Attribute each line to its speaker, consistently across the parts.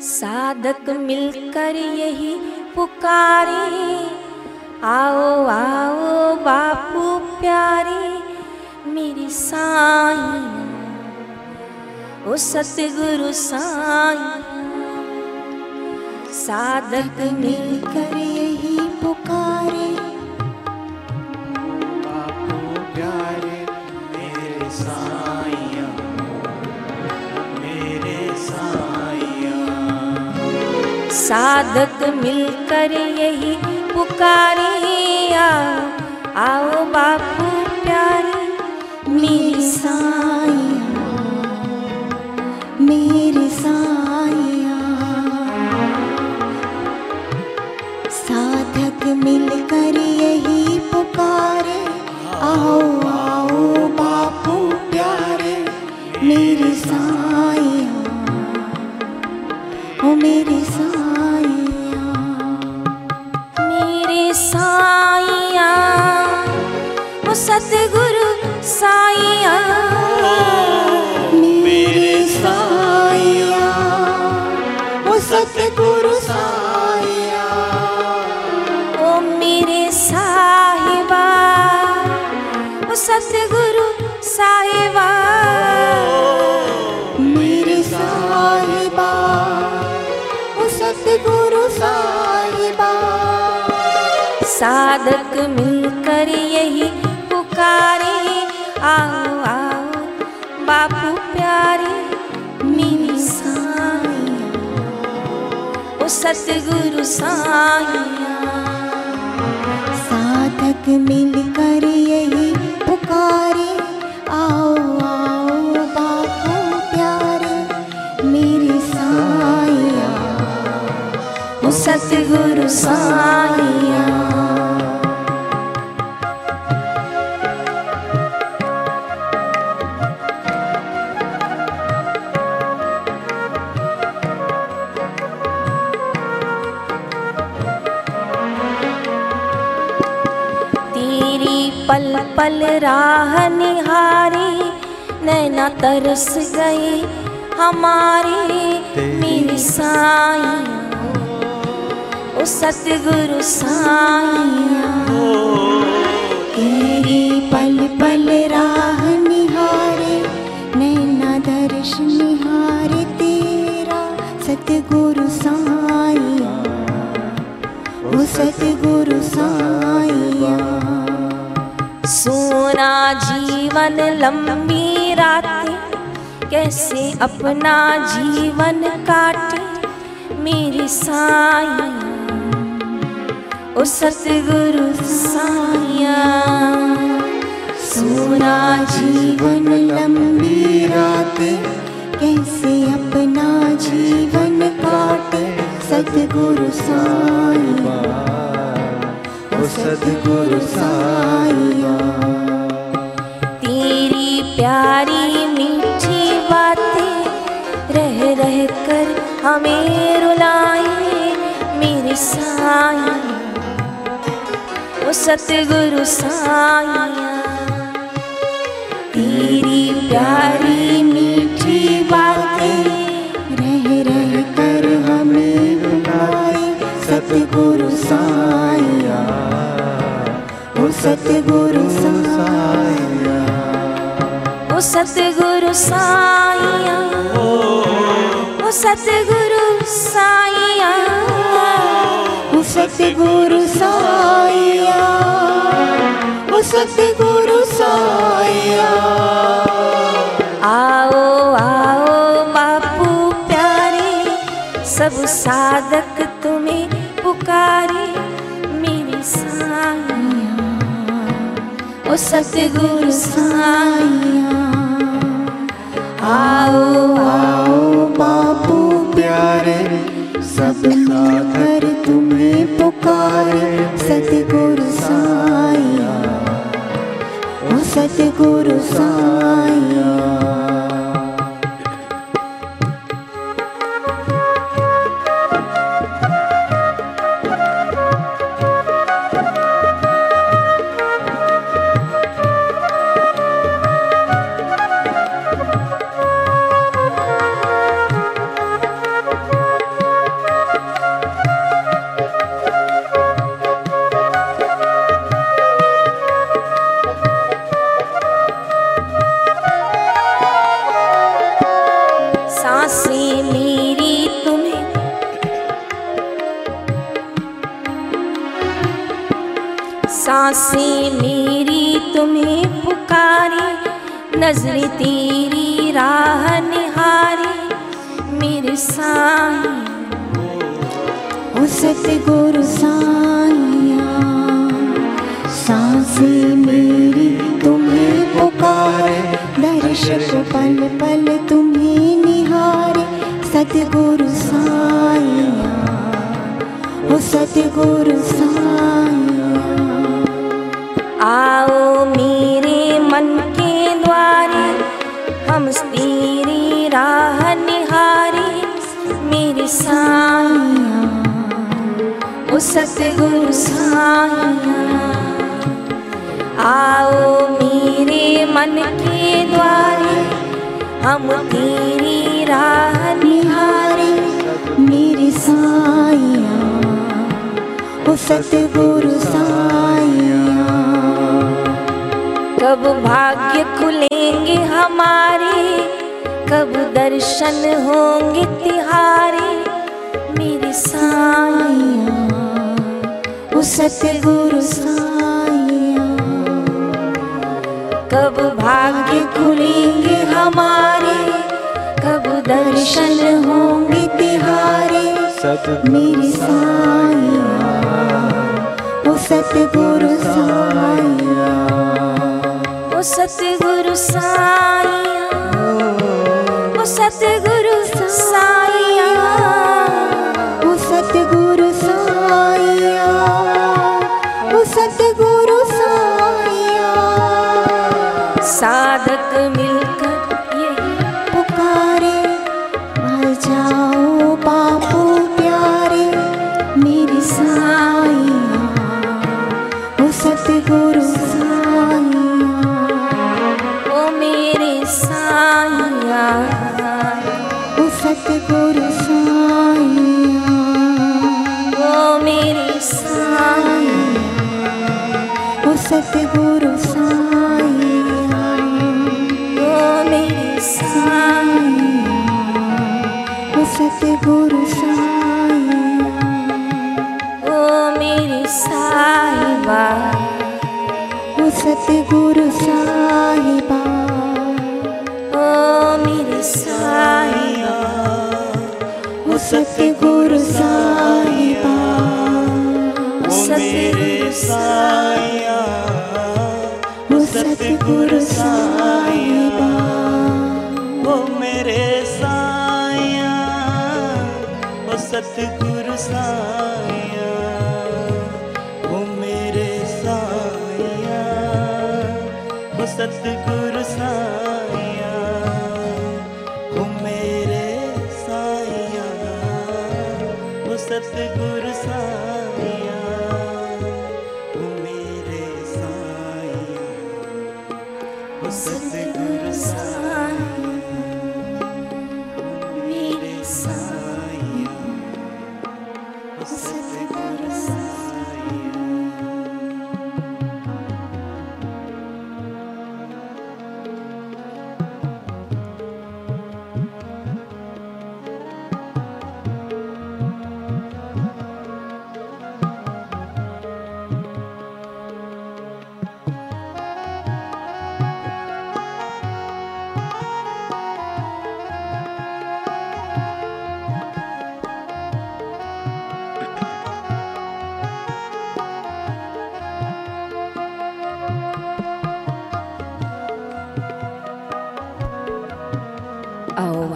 Speaker 1: साधक मिलकर यही पुकारे। आओ आओ, बापू प्यारे, मेरी साई। ओ सतगुरु साई, साधक मिलकर साधक मिलकर यही पुकारे, आओ आओ बापू प्यारे। मेरी साईया मेरी साईया साधक मिलकर यही पुकारे, आओ। सतगुरु साईया।
Speaker 2: मेरे ओ सतगुरु
Speaker 1: ओ मेरे साहिबा ओ सतगुरु साहिबा।
Speaker 2: मेरे साहिबा
Speaker 1: ओ सतगुरु साहिबा। साधक मिलकर यही पुकारे आओ आओ बापू प्यारे मेरी साईया ओ सतगुरु साईया साधक मिलकर यही पुकारे आओ आओ बापू प्यारे मेरी साईया ओ सतगुरु साईया पल राह निहारी नैना तरस गए हमारी मेरी साईया ओ सतगुरु साईया तेरी पल पल राह निहारे नैना दर्श निहारे तेरा सतगुरु साईया ओ सतगुरु साईया सोना जीवन लंबी रातें, कैसे अपना जीवन काटे मेरी साईया ओ सतगुरु साईया सोना जीवन लंबी रातें, कैसे अपना जीवन काटे सतगुरु साईया
Speaker 2: ओ सतगुरु
Speaker 1: तेरी प्यारी मीठी बातें रह रह कर हमें रुलाए मेरे साईया ओ सतगुरु साईया तेरी प्यारी मीठी बातें रह रह कर हमें रुलाए सतगुरु साईया ओ सतगुरु साईया ओ सतगुरु साईया ओ सतगुरु साईया ओ सतगुरु साईया ओ सतगुरु साईया आओ आओ बापू प्यारे, सब साधक तुम्हें पुकारे मेरी साईया सतगुरु साइया आओ आओ। बापू
Speaker 2: प्यारे सब साधक तुम्हें पुकारे।
Speaker 1: सतगुरु साइया ओ सतगुरु साईया साँसें मेरी तुम्हें। साँसें मेरी तुम्हें पुकारे, नज़रें तेरी राह निहारे। मेरे
Speaker 2: साइया साँसें मेरी तुम्हें पुकारे, दर्शक पल पल तुम्हें निहारे सतगुरु साइया ओ सतगुरु साइया
Speaker 1: आओ मेरे मन के द्वारे हम तेरी राह निहारे मेरे साईं ओ सतगुरु साईं आओ मेरे मन के द्वारे हम तेरी राह निहारे
Speaker 2: मेरी साइया ओ सतगुरु साइया।
Speaker 1: कब भाग्य खुलेंगे हमारे कब दर्शन होंगे तिहारे मेरे
Speaker 2: ओ सतगुरु साइया।
Speaker 1: कब भाग्य खुलेंगे हमारे दर्शन होंगे तिहारे।
Speaker 2: मेरे साया ओ सतगुरु साया
Speaker 1: ओ सतगुरु साया ओ सतगुरु साईं।
Speaker 2: सतगुरु साइया ओ मेरे
Speaker 1: साईं
Speaker 2: ओ सतगुरु साइया
Speaker 1: ओ मेरे साहिबा
Speaker 2: ओ सतगुरु साहिबा
Speaker 1: ओ मेरे साहिबा
Speaker 2: ओ सतगुरु साहिबा
Speaker 1: ओ
Speaker 3: साया
Speaker 2: ओ
Speaker 3: ओ मेरे साया ओ सतगुरु साया ओ मेरे साया ओ सतगुरु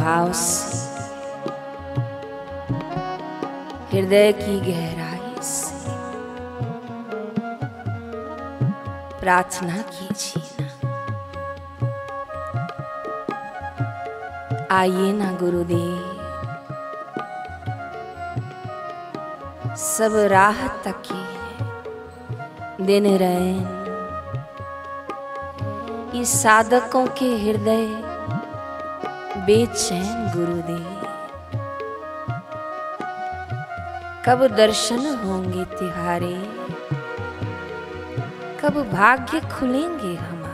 Speaker 1: से हृदय की गहराई से प्रार्थना कीजिए ना आइए ना गुरुदेव सब राह तके दिन रैन इस साधकों के हृदय बेचैन गुरुदेव। कब दर्शन होंगे तिहारे, कब भाग्य खुलेंगे हमारे।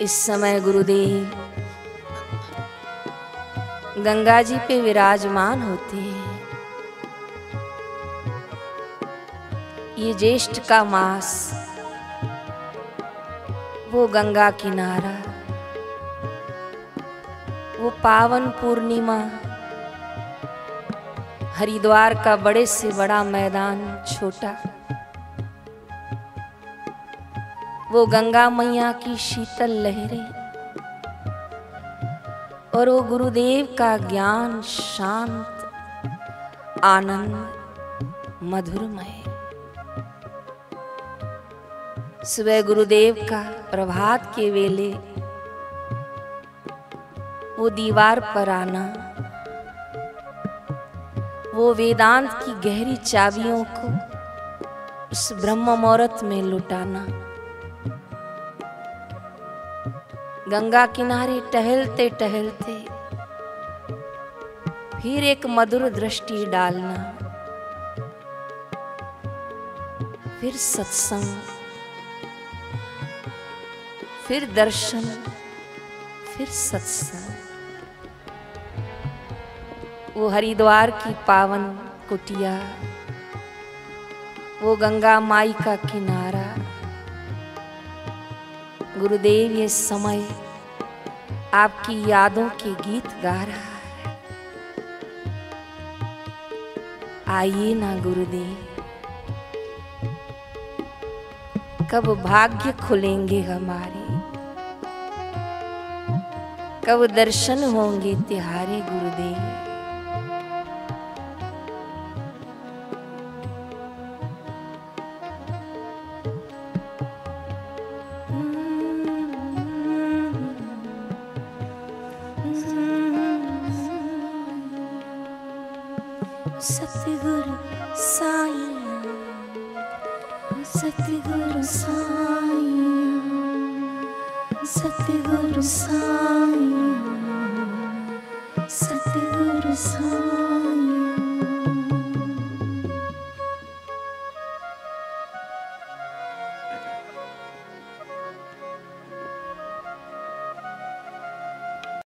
Speaker 1: इस समय गुरुदेव, गंगा जी पे विराजमान होते हैं। ये ज्येष्ठ का मास, वो गंगा किनारा, वो पावन पूर्णिमा, हरिद्वार का बड़े से बड़ा मैदान छोटा, वो गंगा मैया की शीतल लहरें, और वो गुरुदेव का ज्ञान शांत, आनंद, मधुरमय। सुबह गुरुदेव का प्रभात के वेले, वो दीवार पर आना। वो वेदांत की गहरी चाबियों को उस ब्रह्म मुहूर्त में लुटाना। गंगा किनारे टहलते टहलते फिर एक मधुर दृष्टि डालना। फिर सत्संग। फिर दर्शन, फिर सत्संग। वो हरिद्वार की पावन कुटिया, वो गंगा माई का किनारा। गुरुदेव ये समय आपकी यादों के गीत गा रहा है। आइए ना गुरुदेव, कब भाग्य खुलेंगे हमारे। कब दर्शन होंगे तिहारे गुरुदेव?
Speaker 2: सतगुरु साईं सतगुरु साईं सतगुरु साईं। सतगुरु साईं